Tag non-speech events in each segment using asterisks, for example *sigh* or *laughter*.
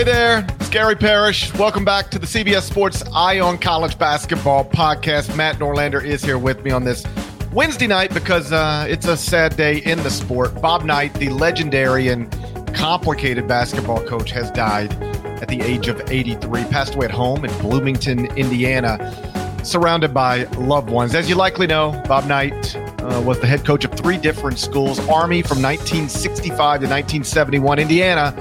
Hey there, it's Gary Parrish. Welcome back to the CBS Sports Eye on College Basketball podcast. Matt Norlander is here with me on this Wednesday night because uh, it's a sad day in the sport. Bob Knight, the legendary and complicated basketball coach, has died at the age of 83, passed away at home in Bloomington, Indiana surrounded by loved ones. As you likely know, Bob Knight uh, was the head coach of three different schools Army from 1965 to 1971, Indiana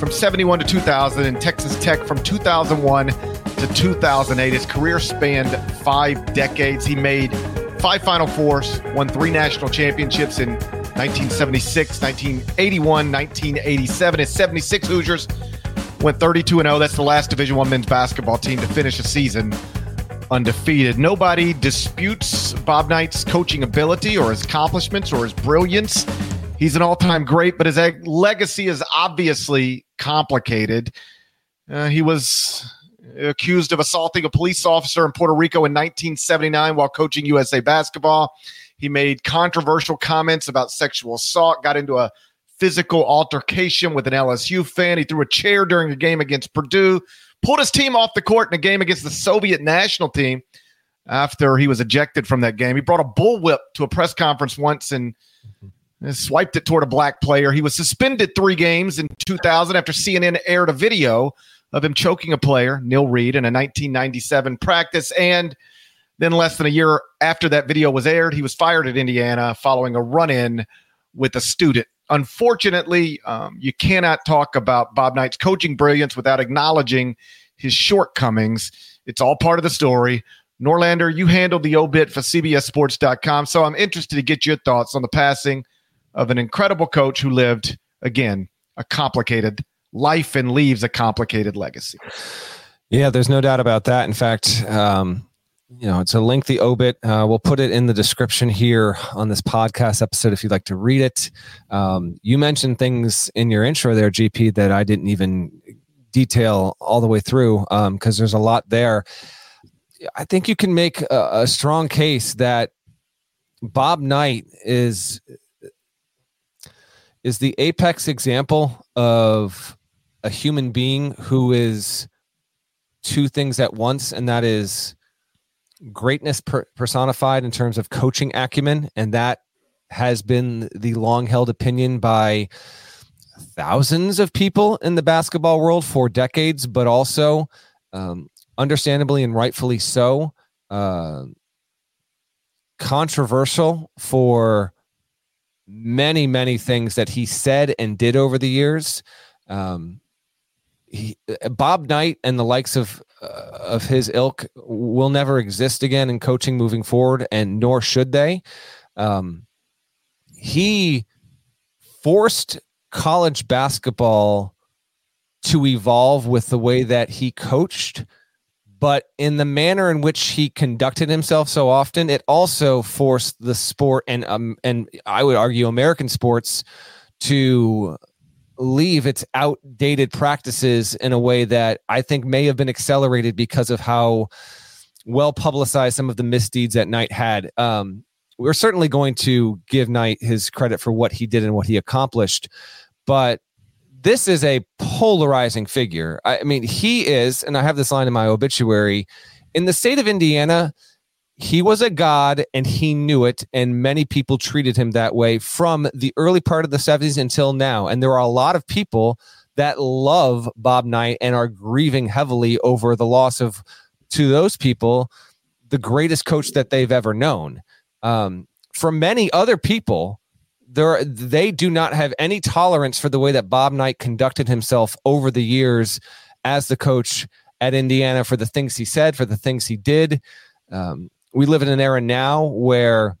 from 71 to 2000, and Texas Tech from 2001 to 2008. His career spanned five decades. He made five Final Fours, won three national championships in 1976, 1981, 1987. His 76 Hoosiers went 32 and 0. That's the last Division One men's basketball team to finish a season undefeated. Nobody disputes Bob Knight's coaching ability or his accomplishments or his brilliance. He's an all time great, but his legacy is obviously complicated. Uh, he was accused of assaulting a police officer in Puerto Rico in 1979 while coaching USA basketball. He made controversial comments about sexual assault, got into a physical altercation with an LSU fan. He threw a chair during a game against Purdue, pulled his team off the court in a game against the Soviet national team after he was ejected from that game. He brought a bullwhip to a press conference once and swiped it toward a black player. He was suspended three games in 2000 after CNN aired a video of him choking a player, Neil Reed, in a 1997 practice. And then, less than a year after that video was aired, he was fired at Indiana following a run in with a student unfortunately, um, you cannot talk about Bob Knight's coaching brilliance without acknowledging his shortcomings. It's all part of the story. Norlander, you handled the obit for CBSSports.com, so I'm interested to get your thoughts on the passing of an incredible coach who lived, again, a complicated life and leaves a complicated legacy. Yeah, there's no doubt about that. In fact, um, you know, it's a lengthy obit. Uh, we'll put it in the description here on this podcast episode if you'd like to read it. Um, you mentioned things in your intro there, GP, that I didn't even detail all the way through because um, there's a lot there. I think you can make a, a strong case that Bob Knight is is the apex example of a human being who is two things at once, and that is greatness per- personified in terms of coaching acumen, and that has been the long held opinion by thousands of people in the basketball world for decades, but also, um, understandably and rightfully so, uh, controversial for many, many things that he said and did over the years. Um, he, Bob Knight and the likes of uh, of his ilk will never exist again in coaching moving forward, and nor should they. Um, he forced college basketball to evolve with the way that he coached, but in the manner in which he conducted himself so often, it also forced the sport and um, and I would argue American sports to leave its outdated practices in a way that I think may have been accelerated because of how well publicized some of the misdeeds that Knight had. Um, we're certainly going to give Knight his credit for what he did and what he accomplished, but this is a polarizing figure. I, mean, he is, and I have this line in my obituary in the state of Indiana he was a god and he knew it and many people treated him that way from the early part of the 70s until now and there are a lot of people that love bob knight and are grieving heavily over the loss of to those people the greatest coach that they've ever known um, for many other people there they do not have any tolerance for the way that bob knight conducted himself over the years as the coach at indiana for the things he said for the things he did. Um, we live in an era now where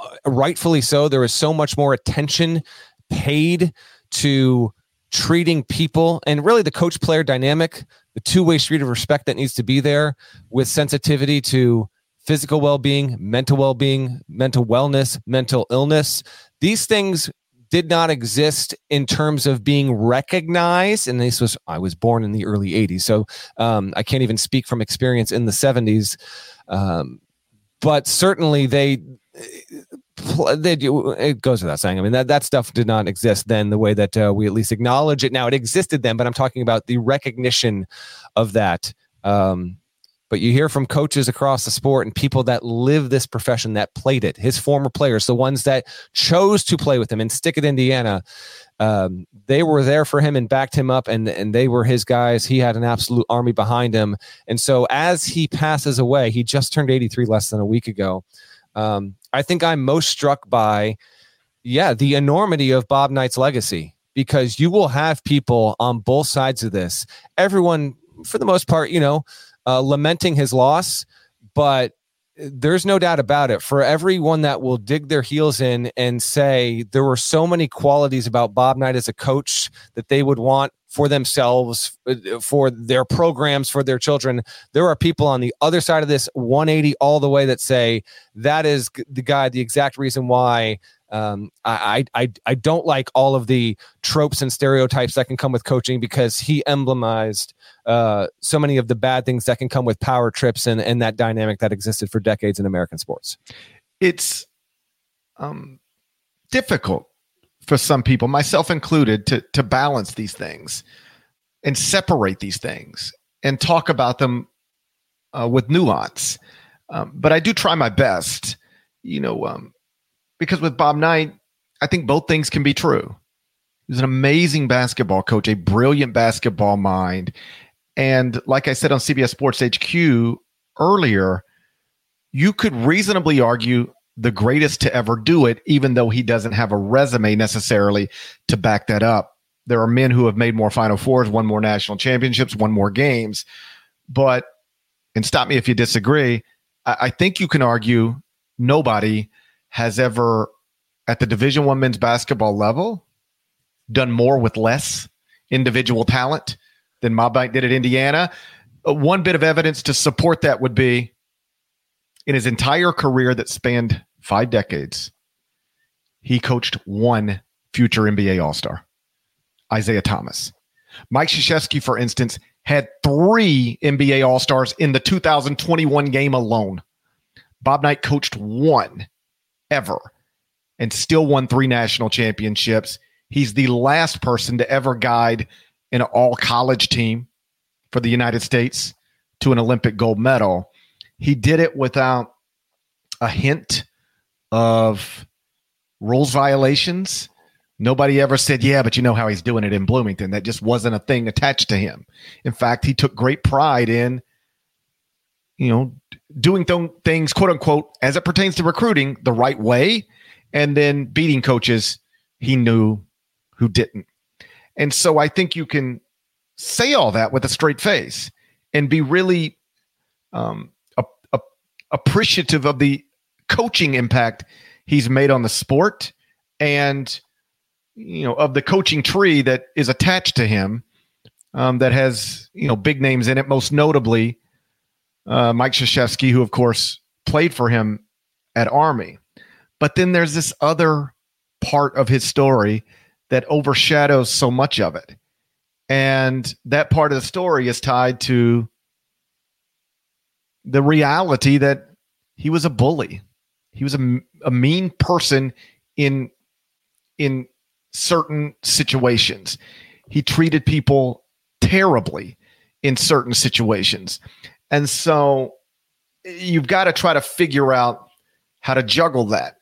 uh, rightfully so there is so much more attention paid to treating people and really the coach player dynamic the two-way street of respect that needs to be there with sensitivity to physical well-being mental well-being mental wellness mental illness these things did not exist in terms of being recognized and this was i was born in the early 80s so um, i can't even speak from experience in the 70s um, but certainly they they do, it goes without saying. I mean that that stuff did not exist then the way that uh, we at least acknowledge it now. It existed then, but I'm talking about the recognition of that. Um, but you hear from coaches across the sport and people that live this profession that played it. His former players, the ones that chose to play with him and stick at Indiana, um, they were there for him and backed him up, and and they were his guys. He had an absolute army behind him, and so as he passes away, he just turned 83 less than a week ago. Um, I think I'm most struck by, yeah, the enormity of Bob Knight's legacy because you will have people on both sides of this. Everyone, for the most part, you know, uh, lamenting his loss, but there's no doubt about it. For everyone that will dig their heels in and say there were so many qualities about Bob Knight as a coach that they would want for themselves, for their programs, for their children. There are people on the other side of this 180 all the way that say that is the guy, the exact reason why um, I, I I don't like all of the tropes and stereotypes that can come with coaching because he emblemized uh, so many of the bad things that can come with power trips and and that dynamic that existed for decades in American sports. It's um, difficult for some people, myself included, to to balance these things and separate these things and talk about them uh, with nuance. Um, but I do try my best. You know, um, because with Bob Knight, I think both things can be true. He's an amazing basketball coach, a brilliant basketball mind. And like I said on CBS Sports HQ earlier, you could reasonably argue the greatest to ever do it, even though he doesn't have a resume necessarily to back that up. There are men who have made more Final Fours, won more national championships, won more games. But, and stop me if you disagree, I, I think you can argue nobody has ever at the division one men's basketball level done more with less individual talent than Bob Knight did at Indiana. Uh, one bit of evidence to support that would be in his entire career that spanned five decades, he coached one future NBA All Star, Isiah Thomas. Mike Krzyzewski, for instance, had three NBA All Stars in the 2021 game alone. Bob Knight coached one ever and still won three national championships. He's the last person to ever guide an all college team for the United States to an Olympic gold medal. He did it without a hint of rules violations. Nobody ever said, yeah, but you know how he's doing it in Bloomington. That just wasn't a thing attached to him. In fact, he took great pride in, you know, doing th- things, quote unquote, as it pertains to recruiting, the right way, and then beating coaches he knew who didn't. And so I think you can say all that with a straight face and be really um, a, a, appreciative of the coaching impact he's made on the sport and you know of the coaching tree that is attached to him um, that has you know big names in it most notably uh, Mike Krzyzewski, who of course played for him at Army. But then there's this other part of his story that overshadows so much of it. And that part of the story is tied to the reality that he was a bully. He was a, a mean person in in certain situations. He treated people terribly in certain situations. And so you've got to try to figure out how to juggle that.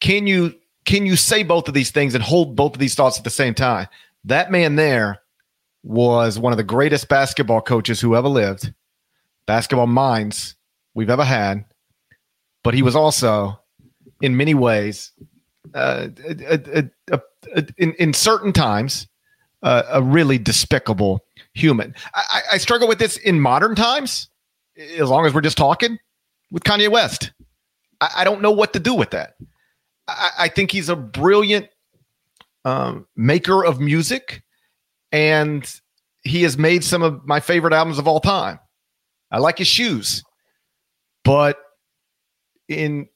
Can you can you say both of these things and hold both of these thoughts at the same time? That man there was one of the greatest basketball coaches who ever lived, basketball minds we've ever had, but he was also in many ways uh, a, a, a, in, in certain times uh, a really despicable human. I, I struggle with this in modern times, as long as we're just talking with Kanye West. I, I don't know what to do with that. I, I think he's a brilliant um, maker of music, and he has made some of my favorite albums of all time. I like his shoes, but in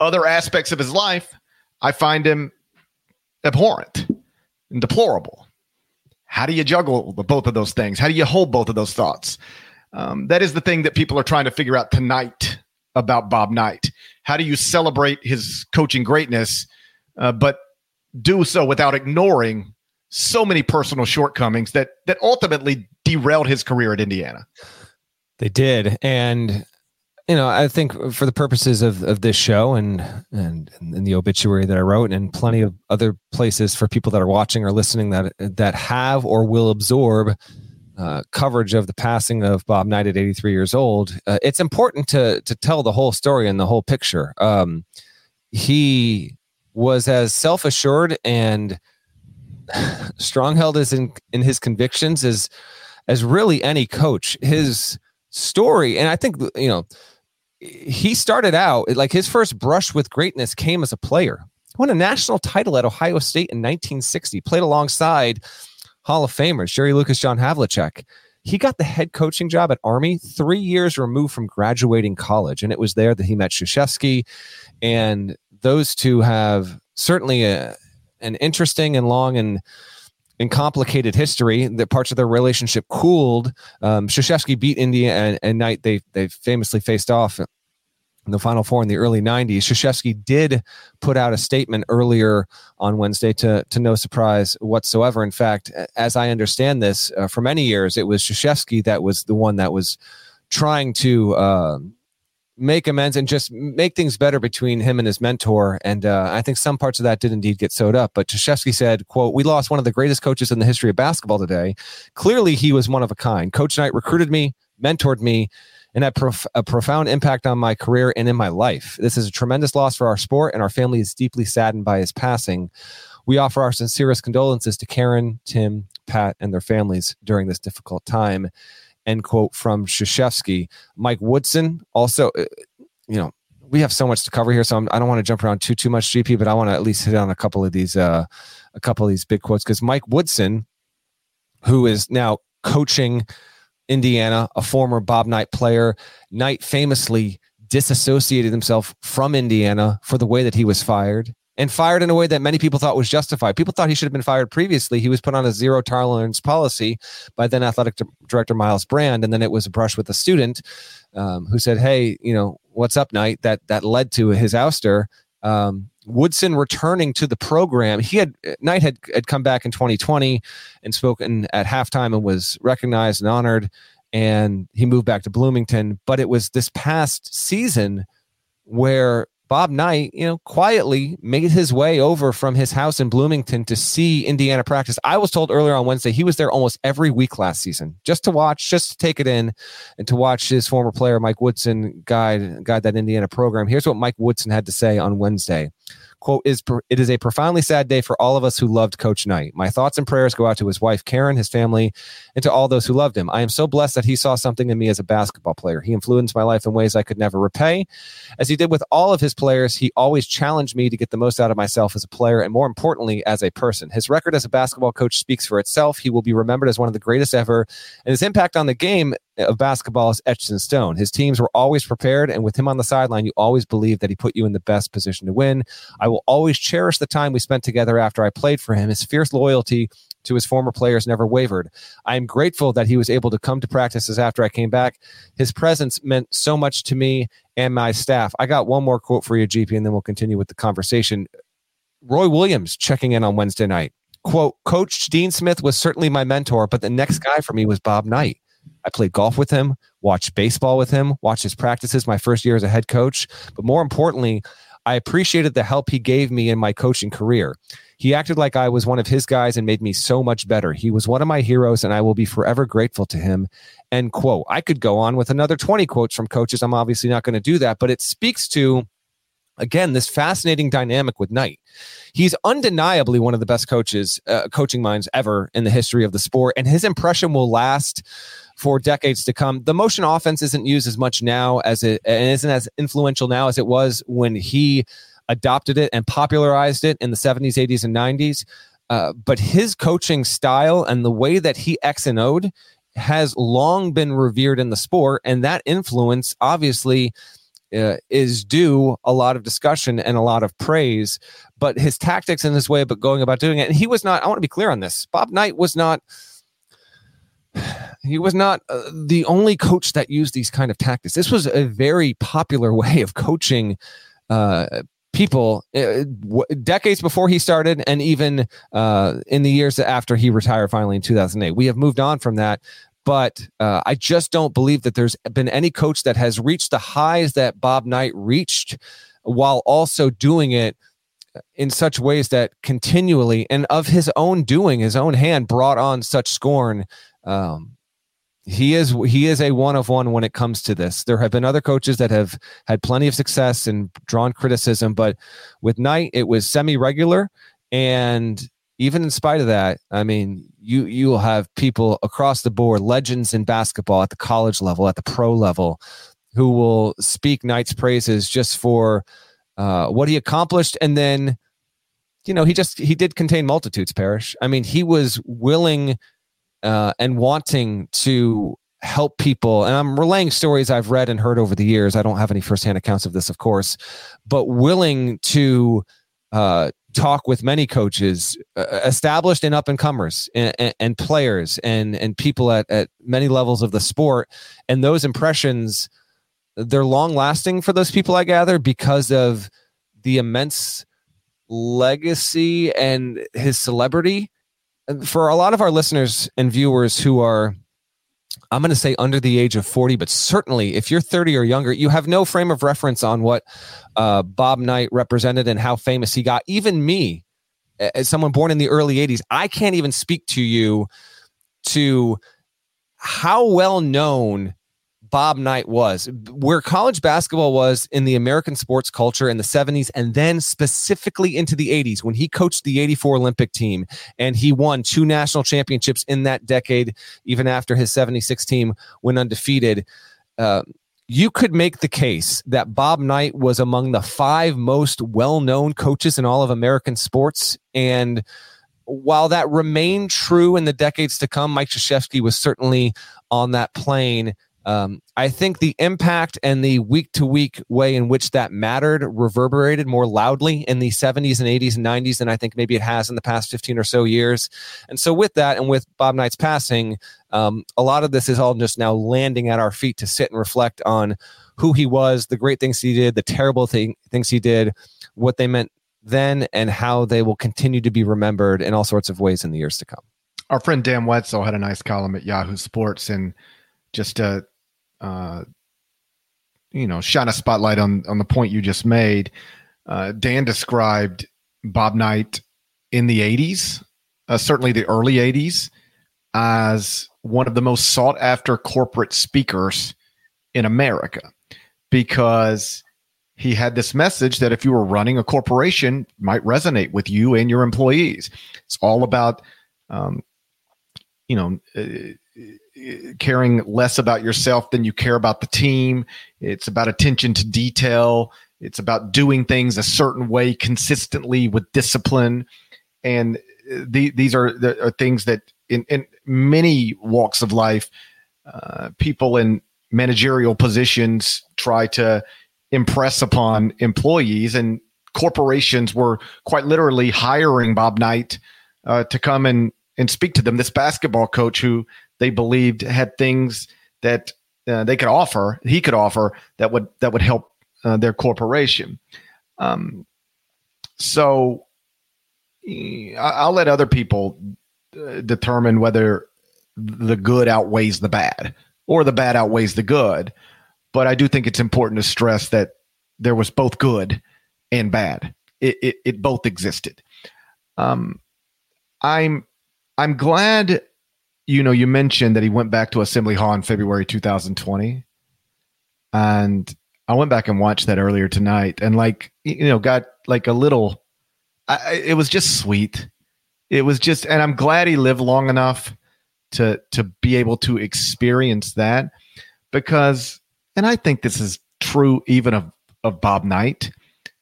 other aspects of his life, I find him abhorrent and deplorable. How do you juggle the, both of those things? How do you hold both of those thoughts? Um, that is the thing that people are trying to figure out tonight about Bob Knight. How do you celebrate his coaching greatness, uh, but do so without ignoring so many personal shortcomings that that ultimately derailed his career at Indiana? They did, and you know, I think for the purposes of, of this show and, and and the obituary that I wrote, and plenty of other places for people that are watching or listening that that have or will absorb uh, coverage of the passing of Bob Knight at 83 years old, uh, it's important to to tell the whole story and the whole picture. Um, he was as self assured and *sighs* strong held as in in his convictions as as really any coach. His story, and I think you know he started out like his first brush with greatness came as a player. Won a national title at Ohio State in 1960, played alongside Hall of Famers Jerry Lucas, John Havlicek. He got the head coaching job at Army three years removed from graduating college. And it was there that he met Krzyzewski. And those two have certainly a, an interesting and long and and complicated history that parts of their relationship cooled. Um, beat India and, and Knight. They they famously faced off in the Final Four in the early 90s. Krzyzewski did put out a statement earlier on Wednesday to, to no surprise whatsoever. In fact, as I understand this, uh, for many years, it was Krzyzewski that was the one that was trying to uh, make amends and just make things better between him and his mentor. And uh, I think some parts of that did indeed get sewed up. But Krzyzewski said, quote, we lost one of the greatest coaches in the history of basketball today. Clearly, he was one of a kind. Coach Knight recruited me, mentored me, and had prof- a profound impact on my career and in my life. This is a tremendous loss for our sport, and our family is deeply saddened by his passing. We offer our sincerest condolences to Karen, Tim, Pat, and their families during this difficult time end quote from Krzyzewski. Mike Woodson also, uh, you know, we have so much to cover here, so I'm, I do not want to jump around too too much, GP, but I want to at least hit on a couple of these uh, a couple of these big quotes because Mike Woodson, who is now coaching Indiana, a former Bob Knight player, Knight famously disassociated himself from Indiana for the way that he was fired and fired in a way that many people thought was justified. People thought he should have been fired previously. He was put on a zero tolerance policy by then athletic director Myles Brand, and then it was a brush with a student um, who said, "Hey, you know, what's up, Knight?" That that led to his ouster. Um, Woodson returning to the program. He had Knight had, had come back in 2020 and spoken at halftime and was recognized and honored. And he moved back to Bloomington. But it was this past season where Bob Knight, you know, quietly made his way over from his house in Bloomington to see Indiana practice. I was told earlier on Wednesday he was there almost every week last season just to watch, just to take it in, and to watch his former player Mike Woodson guide guide that Indiana program. Here's what Mike Woodson had to say on Wednesday quote is it is a profoundly sad day for all of us who loved coach knight. My thoughts and prayers go out to his wife karen his family and to all those who loved him. I am so blessed that he saw something in me as a basketball player. He influenced my life in ways i could never repay. As he did with all of his players he always challenged me to get the most out of myself as a player and more importantly as a person. His record as a basketball coach speaks for itself. He will be remembered as one of the greatest ever and his impact on the game of basketball is etched in stone. His teams were always prepared, and with him on the sideline, you always believed that he put you in the best position to win. I will always cherish the time we spent together after I played for him. His fierce loyalty to his former players never wavered. I am grateful that he was able to come to practices after I came back. His presence meant so much to me and my staff. I got one more quote for you, GP, and then we'll continue with the conversation. Roy Williams checking in on Wednesday night. Quote, Coach Dean Smith was certainly my mentor, but the next guy for me was Bob Knight. I played golf with him, watched baseball with him, watched his practices my first year as a head coach. But more importantly, I appreciated the help he gave me in my coaching career. He acted like I was one of his guys and made me so much better. He was one of my heroes, and I will be forever grateful to him. End quote. I could go on with another 20 quotes from coaches. I'm obviously not going to do that, but it speaks to, again, this fascinating dynamic with Knight. He's undeniably one of the best coaches, uh, coaching minds ever in the history of the sport, and his impression will last for decades to come. The motion offense isn't used as much now as it and isn't as influential now as it was when he adopted it and popularized it in the 70s, 80s, and 90s. Uh, but his coaching style and the way that he X and O'd has long been revered in the sport. And that influence obviously uh, is due a lot of discussion and a lot of praise. But his tactics and his way of going about doing it, and he was not, I want to be clear on this. Bob Knight was not he was not uh, the only coach that used these kind of tactics. This was a very popular *laughs* way of coaching uh, people uh, w- decades before he started, and even uh, in the years after he retired finally in 2008. We have moved on from that. But uh, I just don't believe that there's been any coach that has reached the highs that Bob Knight reached while also doing it in such ways that continually and of his own doing, his own hand brought on such scorn um, he is he is a one of one when it comes to this. There have been other coaches that have had plenty of success and drawn criticism, but with Knight it was semi regular, and even in spite of that, I mean, you you will have people across the board, legends in basketball at the college level, at the pro level, who will speak Knight's praises just for uh, what he accomplished, and then you know he just he did contain multitudes. Parrish. I mean, he was willing uh, and wanting to help people. And i'm relaying stories i've read and heard over the years. I don't have any firsthand accounts of this of course but willing to uh, talk with many coaches uh, established and up and comers and, and, players and and people at, at many levels of the sport. And those impressions they're long lasting for those people i gather because of the immense legacy and his celebrity for a lot of our listeners and viewers who are I'm going to say under the age of 40, but certainly if you're 30 or younger, you have no frame of reference on what uh, Bob Knight represented and how famous he got. Even me, as someone born in the early 80s, I can't even speak to you to how well known Bob Knight was, where college basketball was in the American sports culture in the 70s, and then specifically into the 80s when he coached the 84 Olympic team and he won two national championships in that decade, even after his 76 team went undefeated. Uh, you could make the case that Bob Knight was among the five most well known coaches in all of American sports. And while that remained true in the decades to come, Mike Krzyzewski was certainly on that plane um, I think the impact and the week to week way in which that mattered reverberated more loudly in the 70s and 80s and 90s than I think maybe it has in the past 15 or so years. And so, with that, and with Bob Knight's passing, um, a lot of this is all just now landing at our feet to sit and reflect on who he was, the great things he did, the terrible thing, things he did, what they meant then, and how they will continue to be remembered in all sorts of ways in the years to come. Our friend Dan Wetzel had a nice column at Yahoo Sports and just uh, uh, you know, shine a spotlight on on the point you just made. Uh, Dan described Bob Knight in the '80s, uh, certainly the early '80s, as one of the most sought after corporate speakers in America because he had this message that if you were running a corporation might resonate with you and your employees. It's all about, um, you know, uh, caring less about yourself than you care about the team. It's about attention to detail. It's about doing things a certain way consistently with discipline. And uh, the, these are, the, are things that in, in many walks of life, uh, people in managerial positions try to impress upon employees. And corporations were quite literally hiring Bob Knight uh, to come and and speak to them. This basketball coach who they believed had things that uh, they could offer, he could offer that would that would help uh, their corporation. Um, so I'll let other people uh, determine whether the good outweighs the bad or the bad outweighs the good. But I do think it's important to stress that there was both good and bad. It, it, it both existed. Um, I'm I'm glad you know you mentioned that he went back to Assembly Hall in February 2020, and I went back and watched that earlier tonight, and like you know got like a little. I, it was just sweet. It was just, and I'm glad he lived long enough to to be able to experience that because, and I think this is true even of of Bob Knight,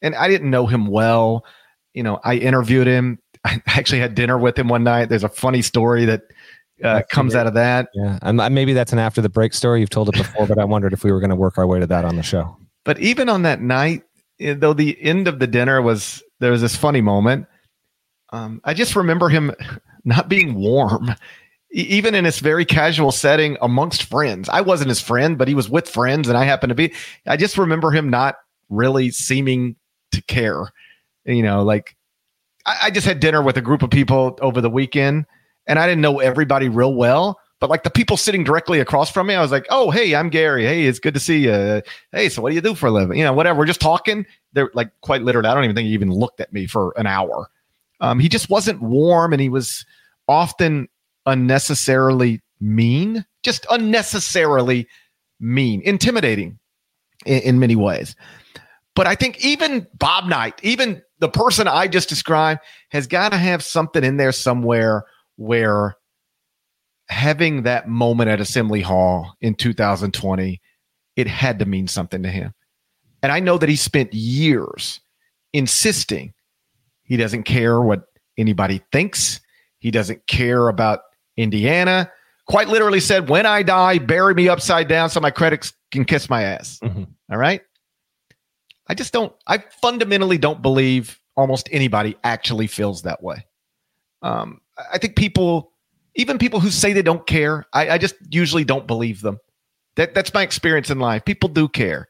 and I didn't know him well. You know, I interviewed him. *laughs* I actually had dinner with him one night. There's a funny story that uh, comes out of that. Yeah, and maybe that's an after the break story. You've told it before, but I wondered if we were going to work our way to that on the show. But even on that night, eh, though the end of the dinner was there was this funny moment. Um, I just remember him *laughs* not being warm, even in this very casual setting amongst friends. I wasn't his friend, but he was with friends, and I happened to be. I just remember him not really seeming to care. You know, like I, I just had dinner with a group of people over the weekend and I didn't know everybody real well. But like the people sitting directly across from me, I was like, "Oh, hey, I'm Gary. Hey, it's good to see you. Hey, so what do you do for a living? You know, whatever. We're just talking." They're like quite literally. I don't even think he even looked at me for an hour. Um, he just wasn't warm, and he was often unnecessarily mean, just unnecessarily mean, intimidating in, in many ways. But I think even Bob Knight, even the person I just described, has got to have something in there somewhere where having that moment at Assembly Hall in 2020, it had to mean something to him. And I know that he spent years insisting he doesn't care what anybody thinks. He doesn't care about Indiana. Quite literally said, when I die, bury me upside down so my critics can kiss my ass. Mm-hmm. All right. I just don't, I fundamentally don't believe almost anybody actually feels that way. Um, I think people, even people who say they don't care, I, I just usually don't believe them. That that's my experience in life. People do care,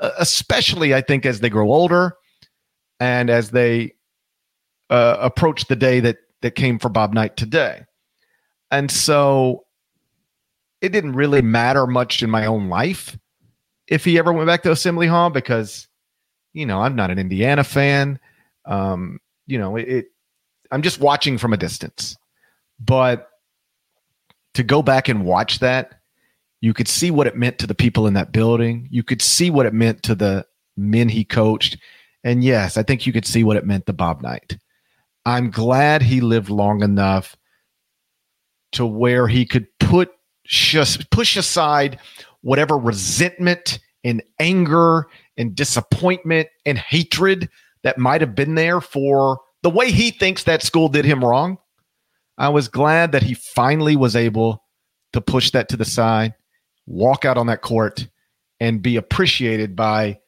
uh, especially I think as they grow older, and as they uh, approach the day that that came for Bob Knight today. And so it didn't really matter much in my own life if he ever went back to Assembly Hall because, you know, I'm not an Indiana fan. Um, you know, it, it I'm just watching from a distance. But to go back and watch that, you could see what it meant to the people in that building. You could see what it meant to the men he coached. And yes, I think you could see what it meant to Bob Knight. I'm glad he lived long enough to where he could put just push aside whatever resentment and anger and disappointment and hatred that might have been there for the way he thinks that school did him wrong, I was glad that he finally was able to push that to the side, walk out on that court, and be appreciated by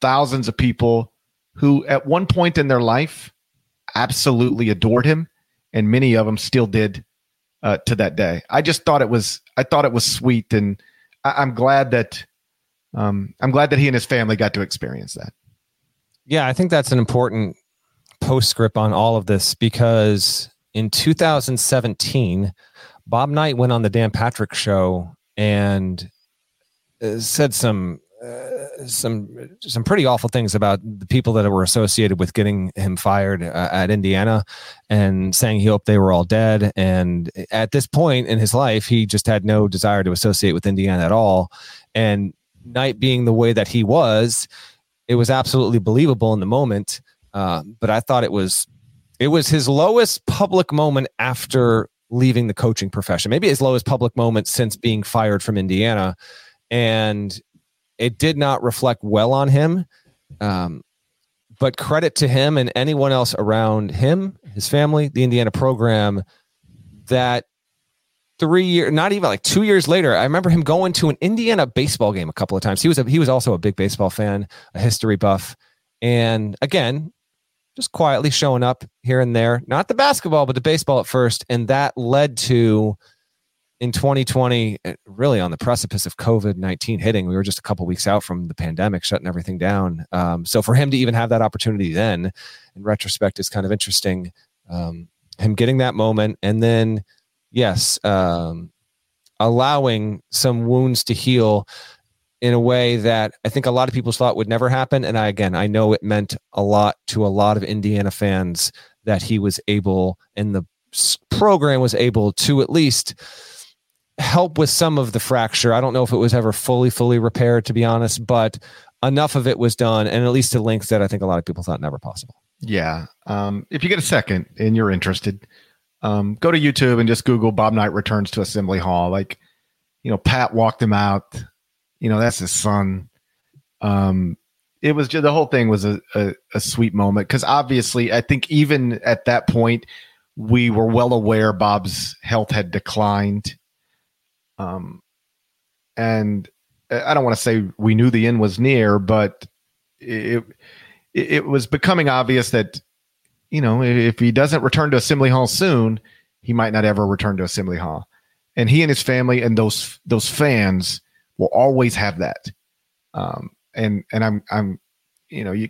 thousands of people who, at one point in their life, absolutely adored him, and many of them still did uh, to that day. I just thought it was, I thought it was sweet, and I, am glad that, um, I'm glad that he and his family got to experience that. Yeah, I think that's an important postscript on all of this because in 2017, Bob Knight went on the Dan Patrick show and uh, said some uh, some some pretty awful things about the people that were associated with getting him fired uh, at Indiana, and saying he hoped they were all dead. And at this point in his life, he just had no desire to associate with Indiana at all. And Knight being the way that he was, it was absolutely believable in the moment. Uh, but I thought it was it was his lowest public moment after leaving the coaching profession. Maybe his lowest public moment since being fired from Indiana, and it did not reflect well on him. Um, but credit to him and anyone else around him, his family, the Indiana program, that three years, not even like two years later, I remember him going to an Indiana baseball game a couple of times. He was a, he was also a big baseball fan, a history buff, and again, just quietly showing up here and there, not the basketball, but the baseball at first. And that led to in 2020, eh, really on the precipice of COVID 19 hitting, we were just a couple weeks out from the pandemic shutting everything down. Um, so for him to even have that opportunity then, in retrospect, is kind of interesting. Um, him getting that moment and then, yes, um, allowing some wounds to heal in a way that I think a lot of people thought would never happen. And I, again, I know it meant a lot to a lot of Indiana fans that he was able and the program was able to at least help with some of the fracture. I don't know if it was ever fully, fully repaired, to be honest, but enough of it was done, and at least to lengths that I think a lot of people thought never possible. Yeah. Um, if you get a second and you're interested, um, go to YouTube and just Google Bob Knight returns to Assembly Hall. Like, you know, Pat walked him out. You know, that's his son. Um, it was just the whole thing was a, a, a sweet moment because obviously, I think even at that point, we were well aware Bob's health had declined um, and I don't want to say we knew the end was near, but it it was becoming obvious that you know if he doesn't return to Assembly Hall soon, he might not ever return to Assembly Hall. And he and his family and those those fans will always have that. Um, and and I'm I'm you know you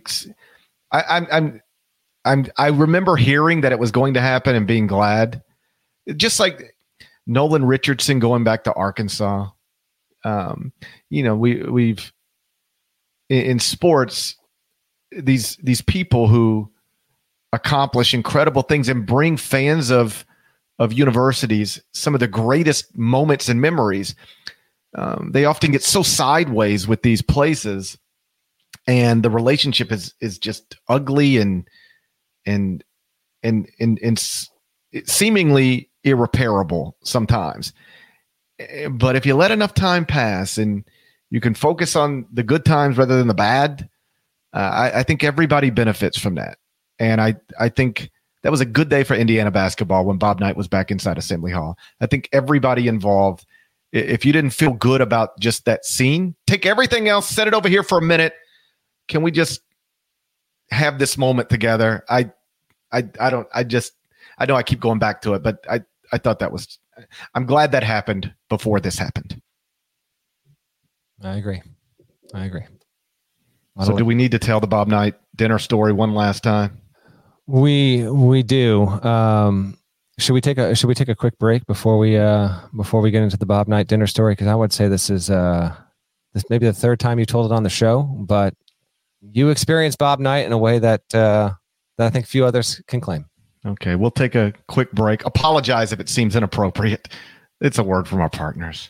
I, I'm I'm I'm I remember hearing that it was going to happen and being glad. Just like Nolan Richardson going back to Arkansas. Um, you know, we we've in, in sports these these people who accomplish incredible things and bring fans of of universities some of the greatest moments and memories. Um, they often get so sideways with these places, and the relationship is is just ugly and and and and and seemingly irreparable sometimes. Eh, but if you let enough time pass and you can focus on the good times rather than the bad, uh, I, I, think everybody benefits from that. And I, I think that was a good day for Indiana basketball when Bob Knight was back inside Assembly Hall. I think everybody involved, if you didn't feel good about just that scene, take everything else, set it over here for a minute. Can we just have this moment together? I, I, I don't, I just, I know I keep going back to it, but I, I thought that was. I'm glad that happened before this happened. I agree. I agree. so, do we need to tell the Bob Knight dinner story one last time? We we do. Um, should we take a should we take a quick break before we uh before we get into the Bob Knight dinner story? Because I would say this is uh this maybe the third time you told it on the show, but you experienced Bob Knight in a way that uh, that I think few others can claim. Okay, we'll take a quick break. Apologize if it seems inappropriate. It's a word from our partners.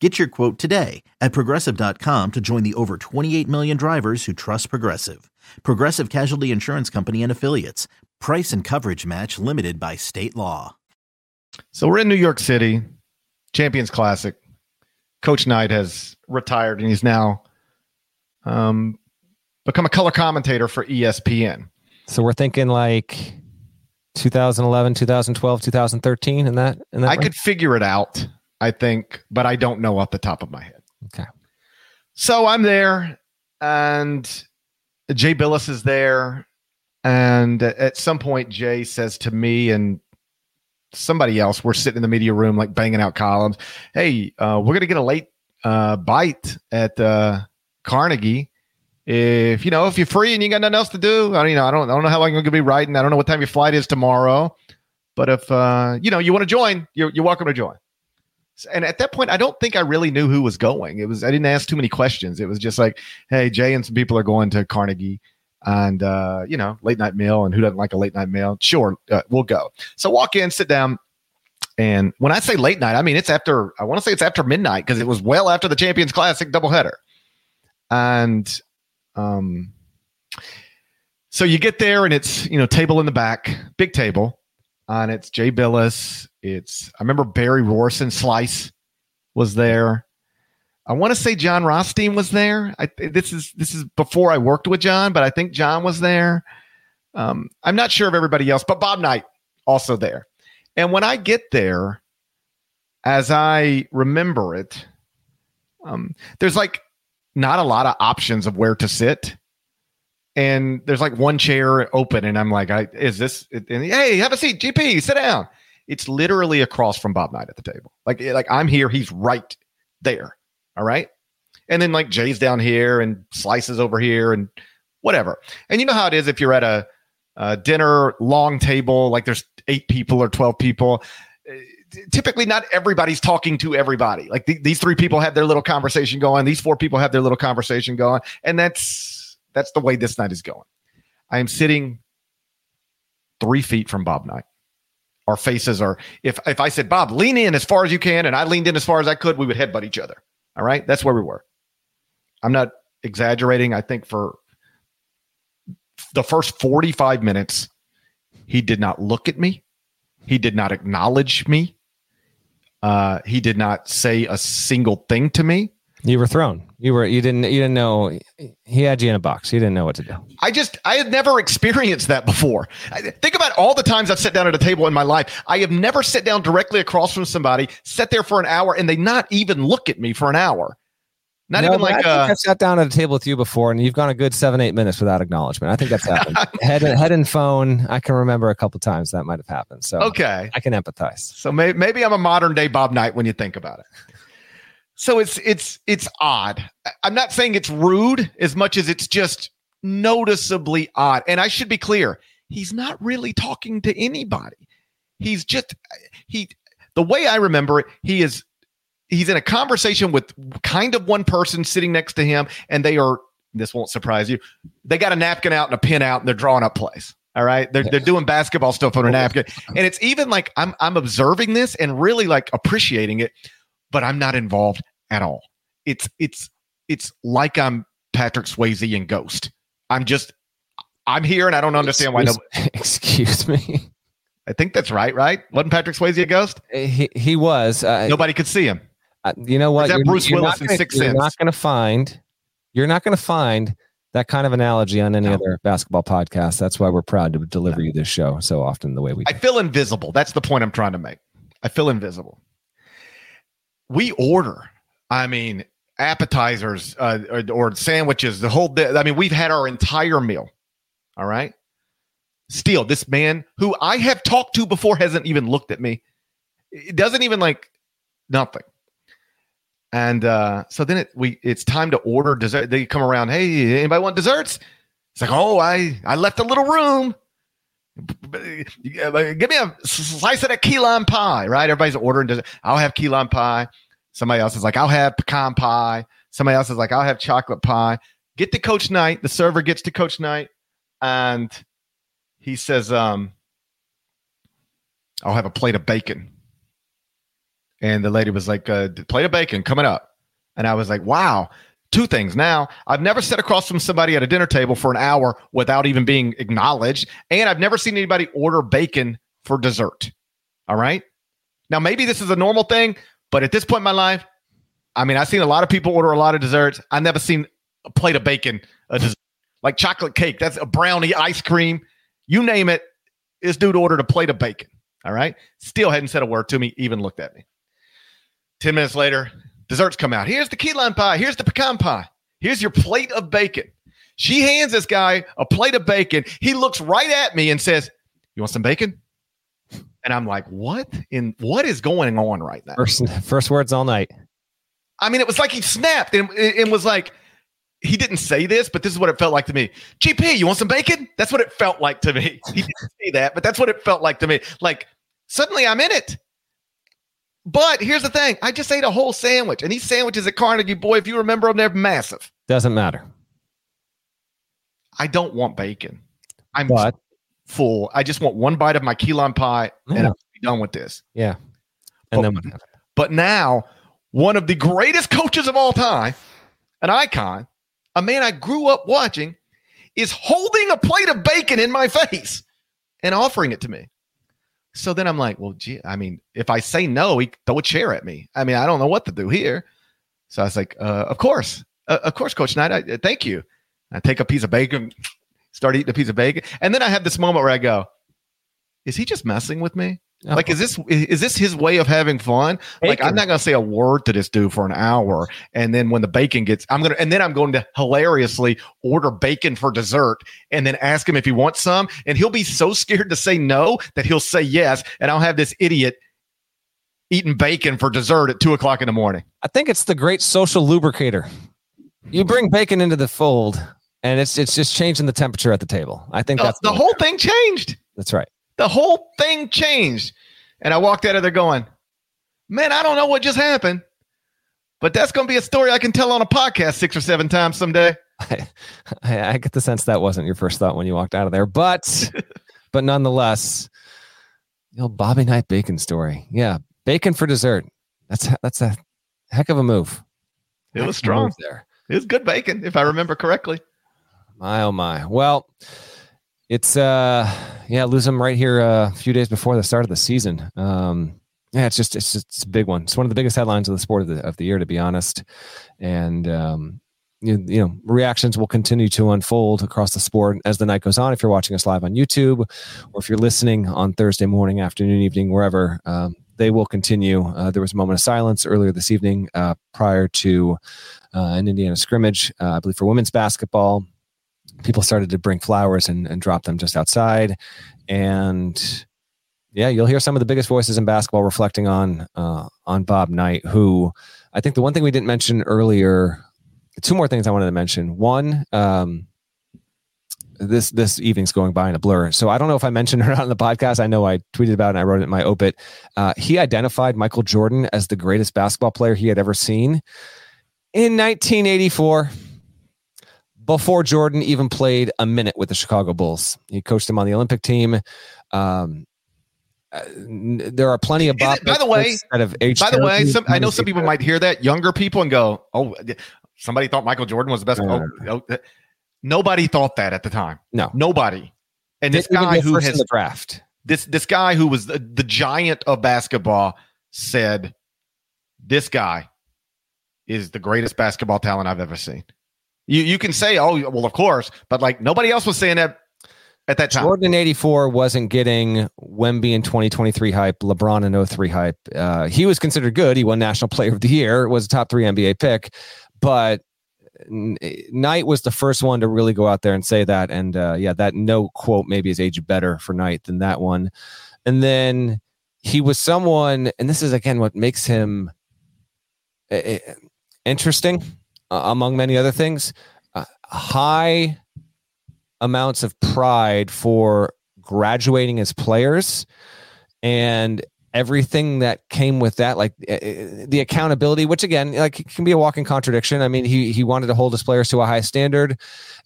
Get your quote today at progressive.com to join the over 28 million drivers who trust Progressive. Progressive Casualty Insurance Company and Affiliates. Price and coverage match limited by state law. So we're in New York City, Champions Classic. Coach Knight has retired and he's now um, become a color commentator for ESPN. So we're thinking like 2011, 2012, 2013 and that and that I could figure it out. I think, but I don't know off the top of my head. Okay. So I'm there, and Jay Bilas is there. And at some point, Jay says to me and somebody else, we're sitting in the media room, like banging out columns. Hey, uh, we're going to get a late uh, bite at uh, Carnegie. If you know, if you're free and you got nothing else to do, I don't, you know, I don't, I don't know how long you're going to be writing. I don't know what time your flight is tomorrow, but if uh, you know you want to join, you're, you're welcome to join. And at that point, I don't think I really knew who was going. It was I didn't ask too many questions. It was just like, hey, Jay and some people are going to Carnegie and uh, you know, late night meal. And who doesn't like a late night meal? Sure, uh, we'll go. So walk in, sit down. And when I say late night, I mean it's after I want to say it's after midnight because it was well after the Champions Classic doubleheader. And um so you get there and it's you know table in the back, big table, and it's Jay Bilas. It's I remember Barry Rohrssen Slice was there. I want to say Jon Rothstein was there. I, this is this is before I worked with Jon, but I think Jon was there. Um, I'm not sure of everybody else, but Bob Knight also there. And when I get there, as I remember it, um, there's like not a lot of options of where to sit and there's like one chair open, and I'm like, I, is this? And, hey, have a seat, GP, sit down. It's literally across from Bob Knight at the table. Like, eh, like I'm here, he's right there. All right, and then like Jay's down here, and Slice's over here, and whatever. And you know how it is if you're at a, a dinner long table, like there's eight people or twelve people eh, typically not everybody's talking to everybody. Like th- these three people have their little conversation going, these four people have their little conversation going, and that's that's the way this night is going. I am sitting three feet from Bob Knight. Our faces are, if if I said, Bob, lean in as far as you can, and I leaned in as far as I could, we would headbutt each other. All right. That's where we were. I'm not exaggerating. I think for the first 45 minutes, he did not look at me. He did not acknowledge me. Uh, he did not say a single thing to me. You were thrown. You were you didn't you didn't know he had you in a box. You didn't know what to do. I just I had never experienced that before. think about all the times I've sat down at a table in my life. I have never sat down directly across from somebody, sat there for an hour, and they not even look at me for an hour. Not no, even like I, uh, I sat down at a table with you before, and you've gone a good seven eight minutes without acknowledgement. I think that's happened. *laughs* head and, head and phone. I can remember a couple times that might have happened. So okay, I can empathize. So may, maybe I'm a modern day Bob Knight when you think about it. So it's it's it's odd. I'm not saying it's rude as much as it's just noticeably odd. And I should be clear, he's not really talking to anybody. He's just he the way I remember it, he is he's in a conversation with kind of one person sitting next to him and they are this won't surprise you. They got a napkin out and a pin out and they're drawing up plays. All right. They're, they're doing basketball stuff on a napkin. And it's even like I'm I'm observing this and really like appreciating it, but I'm not involved at all. It's it's it's like I'm Patrick Swayze in Ghost. I'm just I'm here and I don't understand excuse, why no *laughs* excuse me. I think that's right, right? Wasn't Patrick Swayze a ghost? Uh, he he was. Uh, Nobody could see him. Uh, you know what? You're, Bruce you're Willis in Six You're not going to find. You're not going to find that kind of analogy on any no. other basketball podcast. That's why we're proud to deliver you this show so often the way we. Do. I feel invisible. That's the point I'm trying to make. I feel invisible. We order I mean, appetizers uh, or, or, sandwiches, the whole. I mean, we've had our entire meal. All right. Still, this man who I have talked to before hasn't even looked at me. It doesn't even like nothing. And uh, so then it, we it's time to order dessert. They come around. Hey, anybody want desserts? It's like, oh, I I left a little room. Give me a slice of that key lime pie, right? Everybody's ordering dessert. I'll have key lime pie. Somebody else is like, I'll have pecan pie. Somebody else is like, I'll have chocolate pie. Get to Coach Knight. The server gets to Coach Knight, and he says, um, I'll have a plate of bacon. And the lady was like, uh, plate of bacon coming up. And I was like, wow. Two things. Now, I've never sat across from somebody at a dinner table for an hour without even being acknowledged. And I've never seen anybody order bacon for dessert. All right. Now, maybe this is a normal thing. But at this point in my life, I mean, I've seen a lot of people order a lot of desserts. I've never seen a plate of bacon, a dessert, like chocolate cake. That's a brownie, ice cream, you name it. This dude ordered a plate of bacon. All right. Still hadn't said a word to me, even looked at me. 10 minutes later, desserts come out. Here's the key lime pie. Here's the pecan pie. Here's your plate of bacon. She hands this guy a plate of bacon. He looks right at me and says, You want some bacon? And I'm like, what in what is going on right now? First, first words all night. I mean, it was like he snapped and, and was like, he didn't say this, but this is what it felt like to me. GP, you want some bacon? That's what it felt like to me. *laughs* He didn't say that, but that's what it felt like to me. Like suddenly I'm in it. But here's the thing: I just ate a whole sandwich, and these sandwiches at Carnegie, boy, if you remember them, they're massive. Doesn't matter. I don't want bacon. I'm But full. I just want one bite of my key lime pie, and Yeah. I'm done with this. yeah. And Oh. then what happened? But now, one of the greatest coaches of all time, an icon, a man I grew up watching, is holding a plate of bacon in my face and offering it to me. So then I'm like, well, gee, I mean, if I say no, he throw a chair at me. I mean, I don't know what to do here. So I was like, uh, of course, uh, of course, Coach Knight. I, thank you. I take a piece of bacon, start eating a piece of bacon, and then I have this moment where I go, is he just messing with me? Uh-huh. Like, is this is this his way of having fun? Like, I'm not gonna say a word to this dude for an hour, and then when the bacon gets, I'm gonna, and then I'm going to hilariously order bacon for dessert, and then ask him if he wants some, and he'll be so scared to say no that he'll say yes, and I'll have this idiot eating bacon for dessert at two o'clock in the morning. I think it's the great social lubricator. You bring bacon into the fold, and it's it's just changing the temperature at the table. I think The, that's the whole thing changed. That's right. The whole thing changed, and I walked out of there going, "Man, I don't know what just happened." But that's going to be a story I can tell on a podcast six or seven times someday. *laughs* I, I get the sense that wasn't your first thought when you walked out of there, but *laughs* but nonetheless, the old Bobby Knight bacon story. Yeah, bacon for dessert. That's that's a heck of a move. It Heck was strong. there. It was good bacon, if I remember correctly. My oh my. Well, it's uh yeah, lose them right here uh, a few days before the start of the season. Um yeah, it's just it's it's a big one. It's one of the biggest headlines of the sport of the of the year, to be honest. And um you, you know reactions will continue to unfold across the sport as the night goes on if you're watching us live on youtube or if you're listening on thursday morning afternoon evening wherever um, they will continue uh, there was a moment of silence earlier this evening uh, prior to uh, an indiana scrimmage uh, i believe for women's basketball people started to bring flowers and, and drop them just outside. And yeah you'll hear some of the biggest voices in basketball reflecting on uh, on bob knight who i think the one thing we didn't mention earlier two more things i wanted to mention. One um, this this evening's going by in a blur. So i don't know if i mentioned *laughs* it on the podcast. I know i tweeted about it and i wrote it in my obit. Uh, he identified michael jordan as the greatest basketball player he had ever seen in 1984 before Jordan even played a minute with the Chicago Bulls. He coached them on the Olympic team. Um, uh, there are plenty of Is Bob it- by the way- that have aged. By the way, some, I know some people might hear that, younger people, and go, oh, somebody thought Michael Jordan was the best. No, Oh, oh, nobody thought that at the time. No. Nobody. And this guy who has the draft. this this guy who was the, the giant of basketball said this guy is the greatest basketball talent I've ever seen. You you can say, oh well, of course, but like nobody else was saying that at that time. Jordan in 84 wasn't getting Wemby in 2023 hype, LeBron in 03 hype. Uh, he was considered good. He won National Player of the Year, was a top three NBA pick, but Knight was the first one to really go out there and say that. And uh, yeah, that no quote maybe is aged better for Knight than that one. And then he was someone, and this is again what makes him uh, uh, interesting uh, among many other things. Uh, high amounts of pride for graduating as players and everything that came with that like uh, the accountability which again like can be a walking contradiction i mean he he wanted to hold his players to a high standard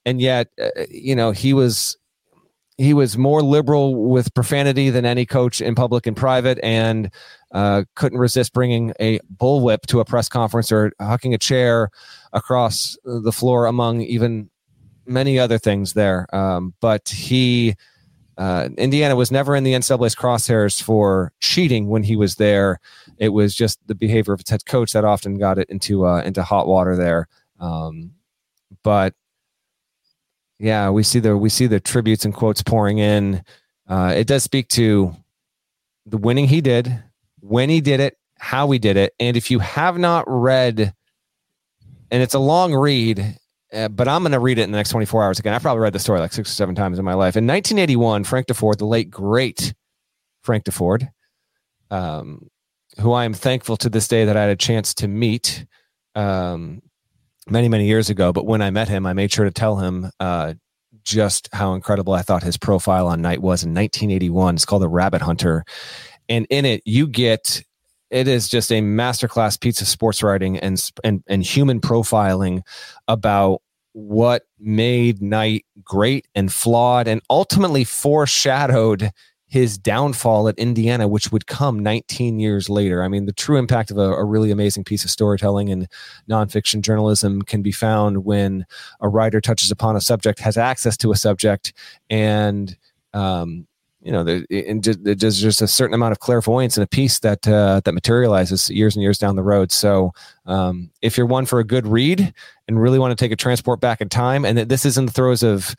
and yet uh, you know he was he was more liberal with profanity than any coach in public and private and uh, couldn't resist bringing a bullwhip to a press conference or hucking a chair across the floor among even many other things there um, but he uh, Indiana was never in the NCAA's crosshairs for cheating when he was there. It was just the behavior of its head coach that often got it into uh, into hot water there. Um, but yeah, we see the we see the tributes and quotes pouring in. Uh, it does speak to the winning he did, when he did it, how he did it, and if you have not read, and it's a long read, uh, but I'm going to read it in the next 24 hours again. I probably read the story like six or seven times in my life. In 1981, Frank DeFord, the late great Frank DeFord, um, who I am thankful to this day that I had a chance to meet um, many, many years ago. But when I met him, I made sure to tell him uh, just how incredible I thought his profile on Knight was in 1981. It's called The Rabbit Hunter. And in it, you get it is just a masterclass piece of sports writing and and and human profiling about what made Knight great and flawed and ultimately foreshadowed his downfall at Indiana, which would come 19 years later. I mean, the true impact of a, a, really amazing piece of storytelling and nonfiction journalism can be found when a writer touches upon a subject, has access to a subject, and um, you know, there, and there's just a certain amount of clairvoyance in a piece that uh, that materializes years and years down the road. So, um, if you're one for a good read and really want to take a transport back in time, and that this is in the throes of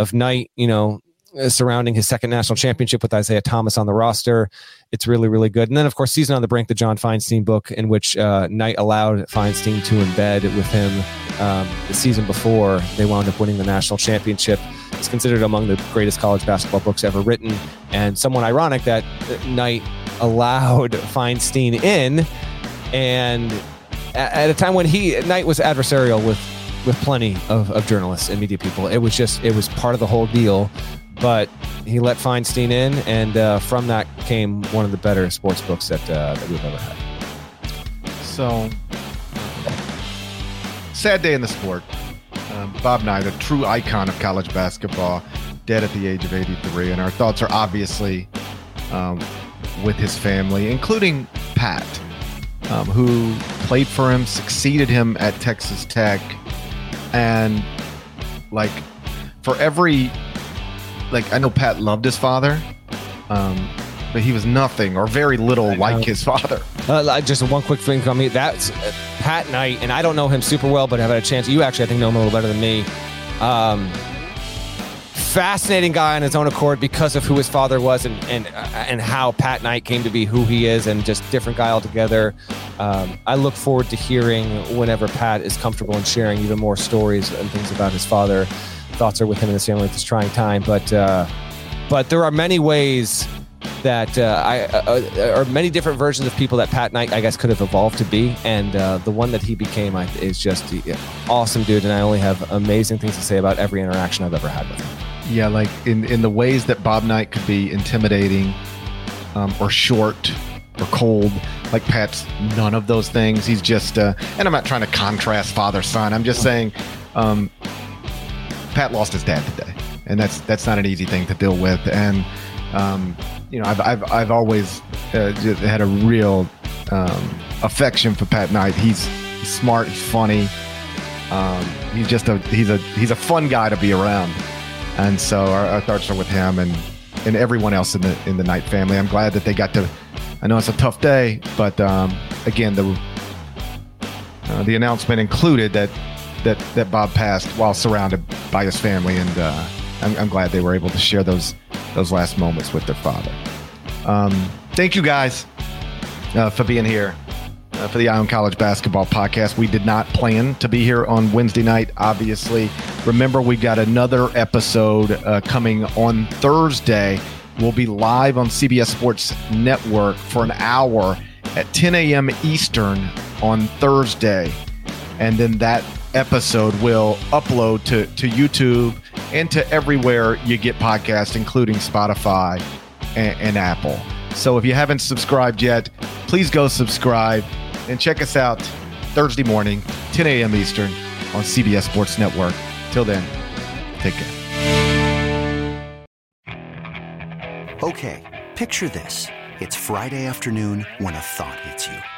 of Knight, you know, uh, surrounding his second national championship with Isiah Thomas on the roster, it's really really good. And then, of course, season on the brink, the John Feinstein book, in which uh, Knight allowed Feinstein to embed with him um, the season before they wound up winning the national championship. It's considered among the greatest college basketball books ever written, and somewhat ironic that Knight allowed *laughs* Feinstein in, and at a time when he Knight was adversarial with with plenty of, of journalists and media people. It was just it was part of the whole deal. But he let Feinstein in, and uh, from that came one of the better sports books that uh, that we've ever had. So sad day in the sport. Um, Bob Knight, a true icon of college basketball, dead at the age of 83. And our thoughts are obviously um, with his family, including Pat, um, who played for him, succeeded him at Texas Tech. And like for every, like, I know Pat loved his father. Um, but he was nothing or very little like his father. Uh, just one quick thing on me. That's uh, Pat Knight, and I don't know him super well, but I've had a chance. You actually, I think, know him a little better than me. Um, fascinating guy on his own accord because of who his father was and and uh, and how Pat Knight came to be who he is, and just different guy altogether. Um, I look forward to hearing whenever Pat is comfortable in sharing even more stories and things about his father. Thoughts are with him and his family at this trying time, but uh, but there are many ways that uh, I uh, are many different versions of people that Pat Knight I guess could have evolved to be, and uh, the one that he became I, is just awesome, dude. And I only have amazing things to say about every interaction I've ever had with him. Yeah, like in in the ways that Bob Knight could be intimidating, um, or short, or cold. Like Pat's none of those things. He's just, uh, and I'm not trying to contrast father son. I'm just saying, um, Pat lost his dad today, and that's that's not an easy thing to deal with, and. Um, you know, I've I've, I've always uh, had a real um, affection for Pat Knight. He's, smart, he's funny. Um, he's just a he's a he's a fun guy to be around, and so our, our thoughts are with him and and everyone else in the in the Knight family. I'm glad that they got to. I know it's a tough day, but um, again, the uh, the announcement included that that that Bob passed while surrounded by his family, and uh, I'm, I'm glad they were able to share those those last moments with their father. Um, thank you guys uh, for being here uh, for the Eye on College Basketball Podcast. We did not plan to be here on Wednesday night, obviously. Remember, we've got another episode uh, coming on Thursday. We'll be live on CBS Sports Network for an hour at 10 a.m. Eastern on Thursday. And then that episode will upload to, to YouTube and to everywhere you get podcasts, including Spotify and, and Apple. So if you haven't subscribed yet, please go subscribe and check us out Thursday morning, 10 a.m. Eastern on CBS Sports Network. Till then, take care. Okay, picture this. It's Friday afternoon when a thought hits you.